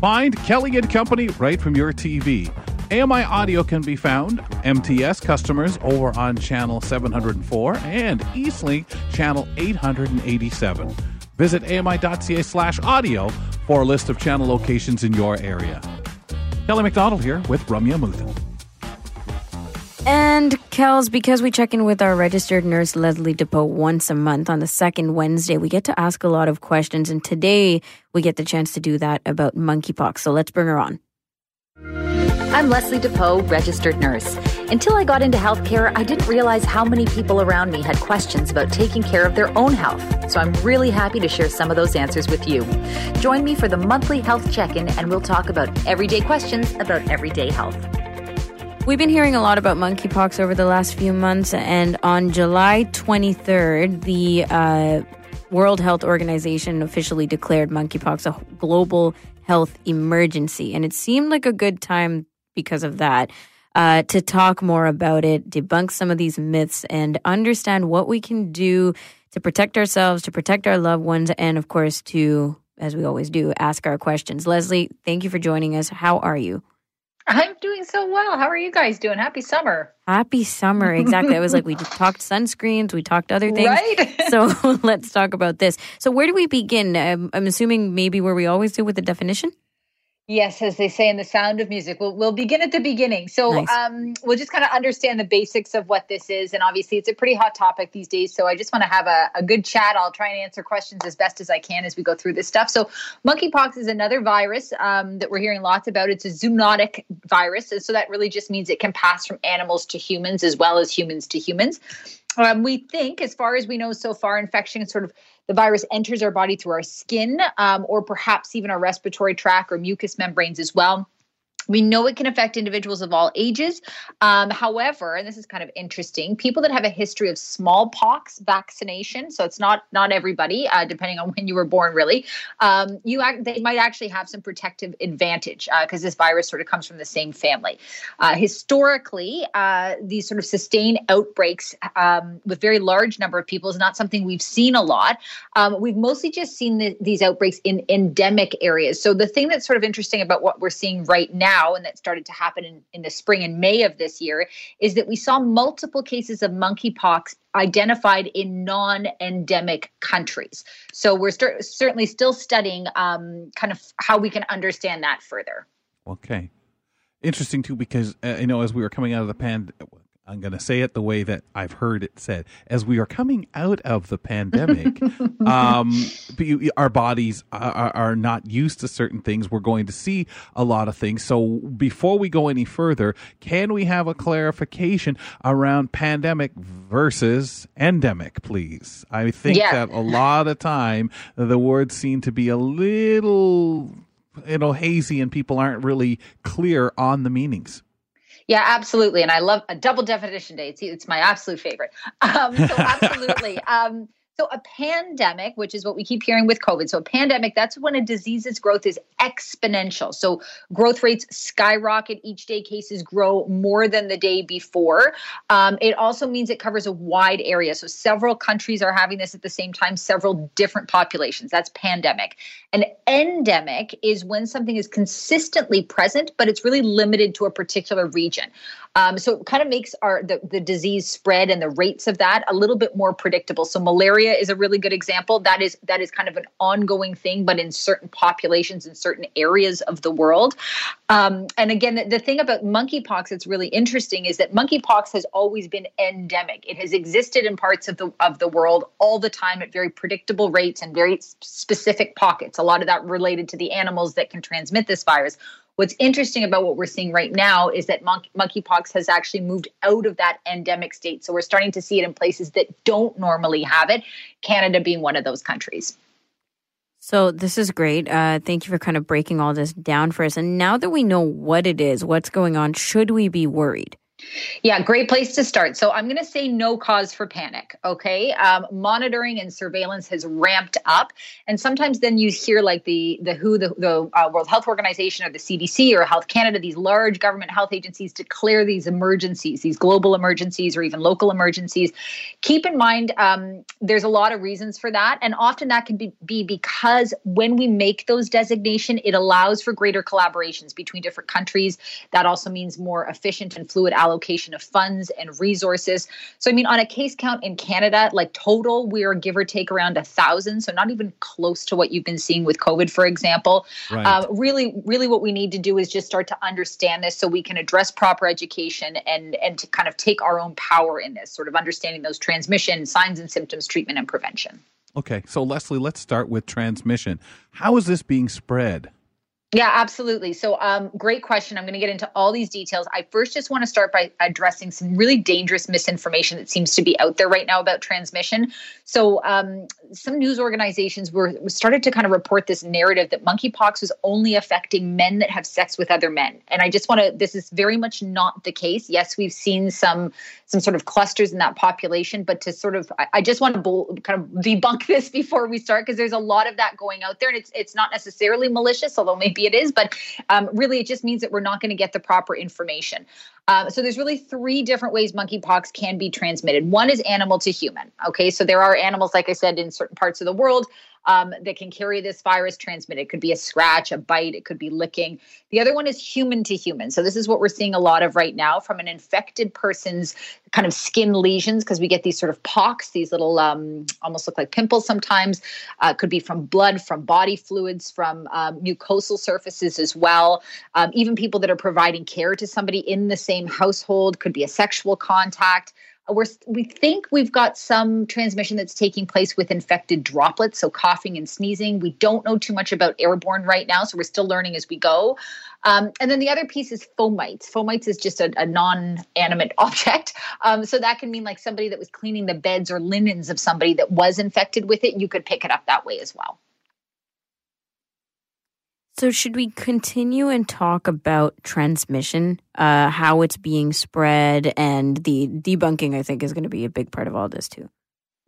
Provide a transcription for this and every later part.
Find Kelly and Company right from your TV. AMI audio can be found MTS customers over on channel 704 and Eastlink channel 887. Visit ami.ca slash audio for a list of channel locations in your area. Kelly McDonald here with Ramya Muthan. And Kels, because we check in with our registered nurse Leslie DePoe once a month on the second Wednesday, we get to ask a lot of questions. And today we get the chance to do that about monkeypox. So let's bring her on. I'm Leslie DePoe, registered nurse. Until I got into healthcare, I didn't realize how many people around me had questions about taking care of their own health. So I'm really happy to share some of those answers with you. Join me for the monthly health check in, and we'll talk about everyday questions about everyday health. We've been hearing a lot about monkeypox over the last few months, and on July 23rd, the uh, World Health Organization officially declared monkeypox a global health emergency. And it seemed like a good time because of that uh, to talk more about it, debunk some of these myths, and understand what we can do to protect ourselves, to protect our loved ones, and of course, to, as we always do, ask our questions. Leslie, thank you for joining us. How are you? I'm doing so well. How are you guys doing? Happy summer. Happy summer. Exactly. I was like, we just talked sunscreens, we talked other things. Right. so let's talk about this. So, where do we begin? I'm, I'm assuming maybe where we always do with the definition? Yes, as they say in the sound of music. We'll, we'll begin at the beginning. So nice. um, we'll just kind of understand the basics of what this is. And obviously, it's a pretty hot topic these days. So I just want to have a, a good chat. I'll try and answer questions as best as I can as we go through this stuff. So, monkeypox is another virus um, that we're hearing lots about. It's a zoonotic virus. And so that really just means it can pass from animals to humans as well as humans to humans. Um, we think, as far as we know so far, infection sort of the virus enters our body through our skin um, or perhaps even our respiratory tract or mucous membranes as well. We know it can affect individuals of all ages. Um, however, and this is kind of interesting, people that have a history of smallpox vaccination, so it's not not everybody, uh, depending on when you were born, really, um, you act, they might actually have some protective advantage because uh, this virus sort of comes from the same family. Uh, historically, uh, these sort of sustained outbreaks um, with very large number of people is not something we've seen a lot. Um, we've mostly just seen the, these outbreaks in endemic areas. So the thing that's sort of interesting about what we're seeing right now now and that started to happen in, in the spring and May of this year is that we saw multiple cases of monkeypox identified in non-endemic countries. So we're st- certainly still studying um, kind of how we can understand that further. Okay, interesting too because uh, you know as we were coming out of the pan, I'm going to say it the way that I've heard it said. As we are coming out of the pandemic, um, our bodies are, are, not used to certain things. We're going to see a lot of things. So before we go any further, can we have a clarification around pandemic versus endemic, please? I think yeah. that a lot of time the words seem to be a little you know hazy and people aren't really clear on the meanings. Yeah, absolutely. And I love a double definition day. It's, it's my absolute favorite. Um, so absolutely. um, so, a pandemic, which is what we keep hearing with COVID, so a pandemic, that's when a disease's growth is exponential. So, growth rates skyrocket each day, cases grow more than the day before. Um, it also means it covers a wide area. So, several countries are having this at the same time, several different populations. That's pandemic. An endemic is when something is consistently present, but it's really limited to a particular region. Um, so it kind of makes our the, the disease spread and the rates of that a little bit more predictable. So malaria is a really good example. That is that is kind of an ongoing thing, but in certain populations in certain areas of the world. Um, and again, the, the thing about monkeypox that's really interesting is that monkeypox has always been endemic. It has existed in parts of the of the world all the time at very predictable rates and very specific pockets. A lot of that related to the animals that can transmit this virus What's interesting about what we're seeing right now is that monkey, monkeypox has actually moved out of that endemic state. So we're starting to see it in places that don't normally have it, Canada being one of those countries. So this is great. Uh, thank you for kind of breaking all this down for us. And now that we know what it is, what's going on, should we be worried? Yeah, great place to start. So I'm going to say no cause for panic. Okay, um, monitoring and surveillance has ramped up, and sometimes then you hear like the the WHO, the, the uh, World Health Organization, or the CDC, or Health Canada, these large government health agencies declare these emergencies, these global emergencies, or even local emergencies. Keep in mind, um, there's a lot of reasons for that, and often that can be, be because when we make those designation, it allows for greater collaborations between different countries. That also means more efficient and fluid allocation of funds and resources. So, I mean, on a case count in Canada, like total, we are give or take around a thousand. So, not even close to what you've been seeing with COVID, for example. Right. Uh, really, really, what we need to do is just start to understand this so we can address proper education and and to kind of take our own power in this, sort of understanding those transmission signs and symptoms, treatment and prevention. Okay, so Leslie, let's start with transmission. How is this being spread? Yeah, absolutely. So, um, great question. I'm going to get into all these details. I first just want to start by addressing some really dangerous misinformation that seems to be out there right now about transmission. So, um, some news organizations were started to kind of report this narrative that monkeypox was only affecting men that have sex with other men. And I just want to. This is very much not the case. Yes, we've seen some some sort of clusters in that population, but to sort of, I, I just want to kind of debunk this before we start because there's a lot of that going out there, and it's it's not necessarily malicious, although maybe it is, but um, really it just means that we're not going to get the proper information. Um, so there's really three different ways monkeypox can be transmitted. One is animal to human. Okay, so there are animals, like I said, in certain parts of the world um, that can carry this virus transmitted. It could be a scratch, a bite, it could be licking. The other one is human to human. So this is what we're seeing a lot of right now from an infected person's kind of skin lesions because we get these sort of pox, these little um, almost look like pimples sometimes. Uh, could be from blood, from body fluids, from um, mucosal surfaces as well. Um, even people that are providing care to somebody in the same household could be a sexual contact we're, we think we've got some transmission that's taking place with infected droplets, so coughing and sneezing. We don't know too much about airborne right now, so we're still learning as we go. Um, and then the other piece is fomites. Fomites is just a, a non animate object. Um, so that can mean like somebody that was cleaning the beds or linens of somebody that was infected with it, you could pick it up that way as well. So, should we continue and talk about transmission, uh, how it's being spread, and the debunking? I think is going to be a big part of all this too.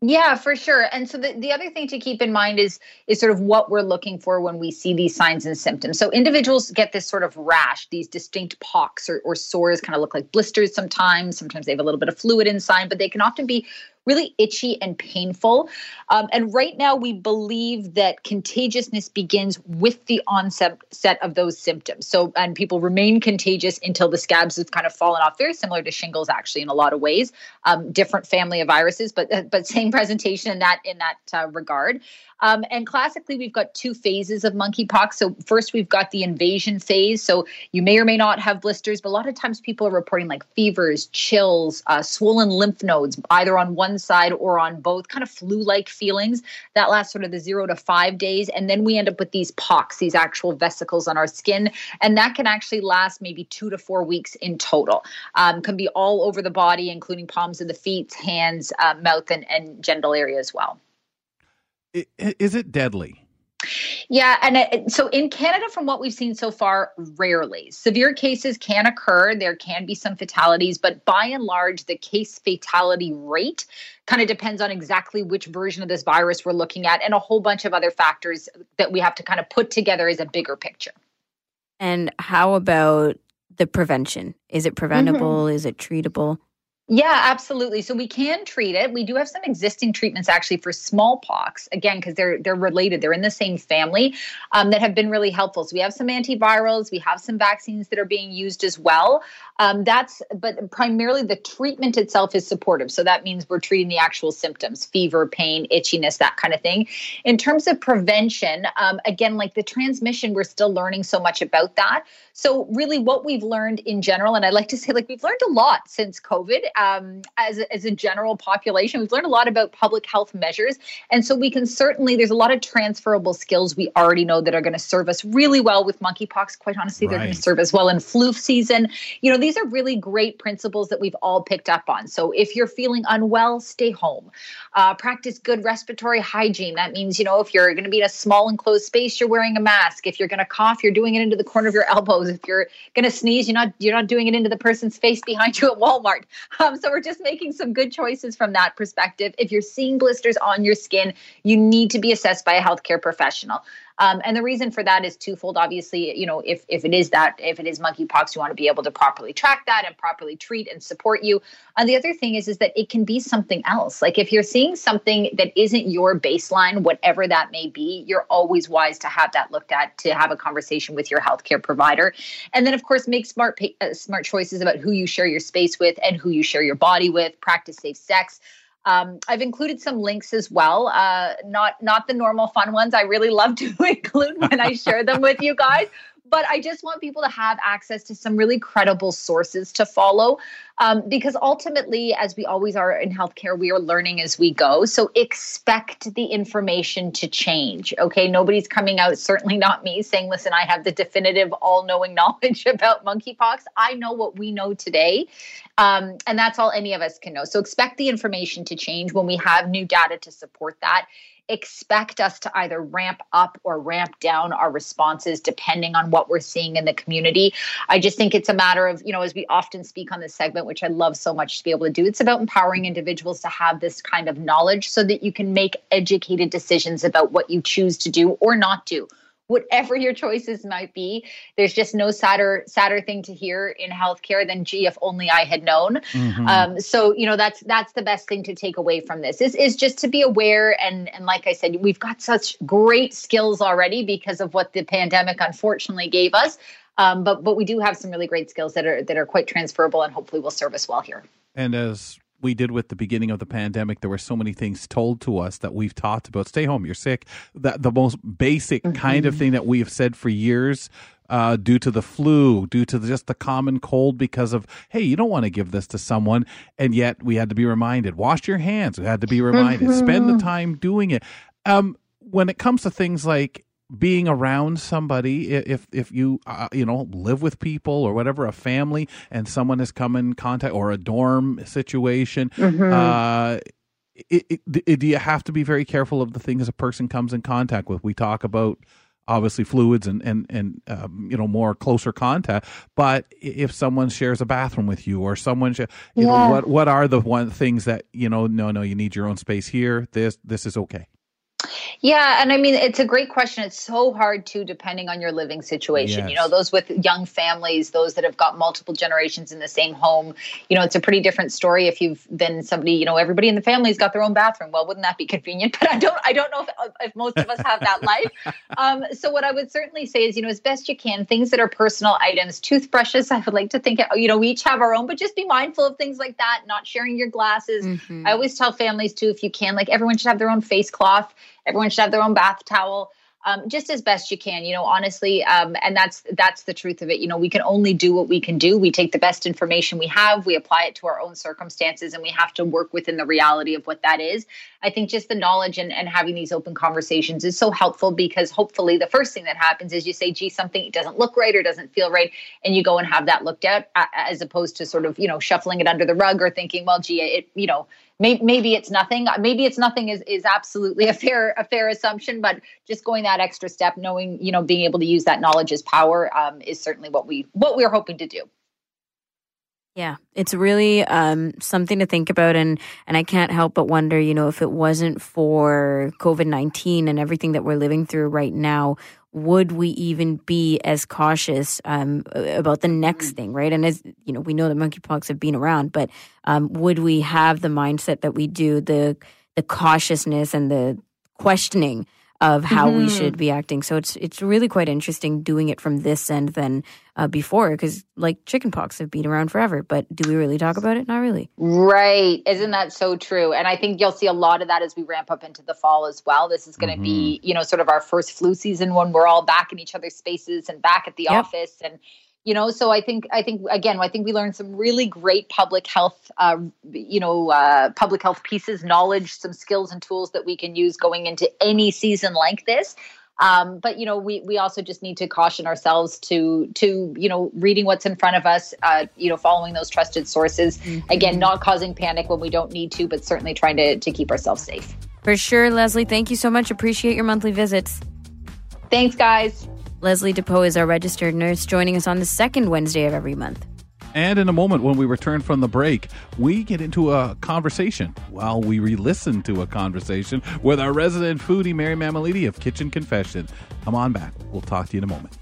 Yeah, for sure. And so the, the other thing to keep in mind is is sort of what we're looking for when we see these signs and symptoms. So individuals get this sort of rash, these distinct pocks or, or sores kind of look like blisters sometimes. Sometimes they have a little bit of fluid inside, but they can often be really itchy and painful. Um, and right now, we believe that contagiousness begins with the onset set of those symptoms. So, and people remain contagious until the scabs have kind of fallen off. Very similar to shingles, actually, in a lot of ways. Um, different family of viruses, but but same presentation in that in that uh, regard. Um, and classically, we've got two phases of monkeypox. So, first, we've got the invasion phase. So, you may or may not have blisters, but a lot of times people are reporting like fevers, chills, uh, swollen lymph nodes, either on one side or on both, kind of flu like feelings. That lasts sort of the zero to five days. And then we end up with these pox, these actual vesicles on our skin. And that can actually last maybe two to four weeks in total. Um, can be all over the body, including palms of the feet, hands, uh, mouth, and, and genital area as well. Is it deadly? Yeah, and it, so in Canada, from what we've seen so far, rarely. Severe cases can occur. There can be some fatalities, but by and large, the case fatality rate kind of depends on exactly which version of this virus we're looking at and a whole bunch of other factors that we have to kind of put together as a bigger picture. And how about the prevention? Is it preventable? Mm-hmm. Is it treatable? Yeah, absolutely. So we can treat it. We do have some existing treatments actually for smallpox, again, because they're they're related. They're in the same family um, that have been really helpful. So we have some antivirals. We have some vaccines that are being used as well. Um, that's but primarily the treatment itself is supportive. So that means we're treating the actual symptoms: fever, pain, itchiness, that kind of thing. In terms of prevention, um, again, like the transmission, we're still learning so much about that. So really, what we've learned in general, and I like to say, like we've learned a lot since COVID um, as, as a general population. We've learned a lot about public health measures. And so we can certainly, there's a lot of transferable skills we already know that are going to serve us really well with monkeypox. Quite honestly, right. they're going to serve us well in flu season. You know, these are really great principles that we've all picked up on. So if you're feeling unwell, stay home. Uh, practice good respiratory hygiene. That means, you know, if you're going to be in a small enclosed space, you're wearing a mask. If you're going to cough, you're doing it into the corner of your elbows. If you're going to sneeze, you're not you're not doing it into the person's face behind you at Walmart. Um, so we're just making some good choices from that perspective. If you're seeing blisters on your skin, you need to be assessed by a healthcare professional. Um, and the reason for that is twofold. Obviously, you know, if if it is that, if it is monkeypox, you want to be able to properly track that and properly treat and support you. And the other thing is, is that it can be something else. Like if you're seeing something that isn't your baseline, whatever that may be, you're always wise to have that looked at, to have a conversation with your healthcare provider, and then of course make smart uh, smart choices about who you share your space with and who you share your body with. Practice safe sex. Um, I've included some links as well, uh, not not the normal fun ones. I really love to include when I share them with you guys, but I just want people to have access to some really credible sources to follow. Um, because ultimately, as we always are in healthcare, we are learning as we go. So expect the information to change. Okay. Nobody's coming out, certainly not me, saying, listen, I have the definitive, all knowing knowledge about monkeypox. I know what we know today. Um, and that's all any of us can know. So expect the information to change when we have new data to support that expect us to either ramp up or ramp down our responses depending on what we're seeing in the community. I just think it's a matter of, you know, as we often speak on this segment, which I love so much to be able to do, it's about empowering individuals to have this kind of knowledge so that you can make educated decisions about what you choose to do or not do whatever your choices might be there's just no sadder sadder thing to hear in healthcare than gee if only i had known. Mm-hmm. um, so you know that's that's the best thing to take away from this is, is just to be aware and and like i said we've got such great skills already because of what the pandemic unfortunately gave us. Um, but but we do have some really great skills that are that are quite transferable and hopefully will serve us well here. And as we did with the beginning of the pandemic. There were so many things told to us that we've talked about. Stay home, you're sick. That the most basic mm-hmm. kind of thing that we have said for years. Uh, due to the flu, due to the, just the common cold, because of hey, you don't want to give this to someone, and yet we had to be reminded. Wash your hands. We had to be reminded. Mm-hmm. Spend the time doing it. Um, when it comes to things like being around somebody if if you uh, you know live with people or whatever a family and someone has come in contact or a dorm situation mm-hmm. uh it, it, it, do you have to be very careful of the things a person comes in contact with we talk about obviously fluids and and and um, you know more closer contact but if someone shares a bathroom with you or someone sh- you yeah. know what what are the one things that you know no no you need your own space here this this is okay yeah, and I mean it's a great question. It's so hard too, depending on your living situation. Yes. You know, those with young families, those that have got multiple generations in the same home. You know, it's a pretty different story if you've then somebody. You know, everybody in the family's got their own bathroom. Well, wouldn't that be convenient? But I don't. I don't know if, if most of us have that life. Um, so what I would certainly say is, you know, as best you can, things that are personal items, toothbrushes. I would like to think, you know, we each have our own, but just be mindful of things like that. Not sharing your glasses. Mm-hmm. I always tell families too, if you can, like everyone should have their own face cloth Everyone should have their own bath towel. Um, just as best you can you know honestly um, and that's that's the truth of it you know we can only do what we can do we take the best information we have we apply it to our own circumstances and we have to work within the reality of what that is i think just the knowledge and, and having these open conversations is so helpful because hopefully the first thing that happens is you say gee something doesn't look right or doesn't feel right and you go and have that looked at as opposed to sort of you know shuffling it under the rug or thinking well gee it you know maybe, maybe it's nothing. Maybe it's nothing is, is absolutely a fair a fair assumption but just going that extra step knowing you know being able to use that knowledge as power um, is certainly what we what we're hoping to do yeah, it's really um, something to think about, and and I can't help but wonder, you know, if it wasn't for COVID nineteen and everything that we're living through right now, would we even be as cautious um, about the next thing, right? And as you know, we know that monkeypox have been around, but um, would we have the mindset that we do, the the cautiousness and the questioning of how mm-hmm. we should be acting? So it's it's really quite interesting doing it from this end than uh, before, because like chickenpox have been around forever, but do we really talk about it? Not really. Right? Isn't that so true? And I think you'll see a lot of that as we ramp up into the fall as well. This is going to mm-hmm. be, you know, sort of our first flu season when we're all back in each other's spaces and back at the yep. office and you know so i think i think again i think we learned some really great public health uh, you know uh, public health pieces knowledge some skills and tools that we can use going into any season like this. Um, but you know we we also just need to caution ourselves to to you know reading what's in front of us uh, you know following those trusted sources. Mm-hmm. again not causing panic when we don't need to but certainly trying to to keep ourselves safe. For sure leslie. Thank you so much. Appreciate your monthly visits. Thanks guys Leslie DePoe is our registered nurse, joining us on the second Wednesday of every month. And in a moment, when we return from the break, we get into a conversation while we re listen to a conversation with our resident foodie, Mary Mammoliti of Kitchen Confession. Come on back. We'll talk to you in a moment.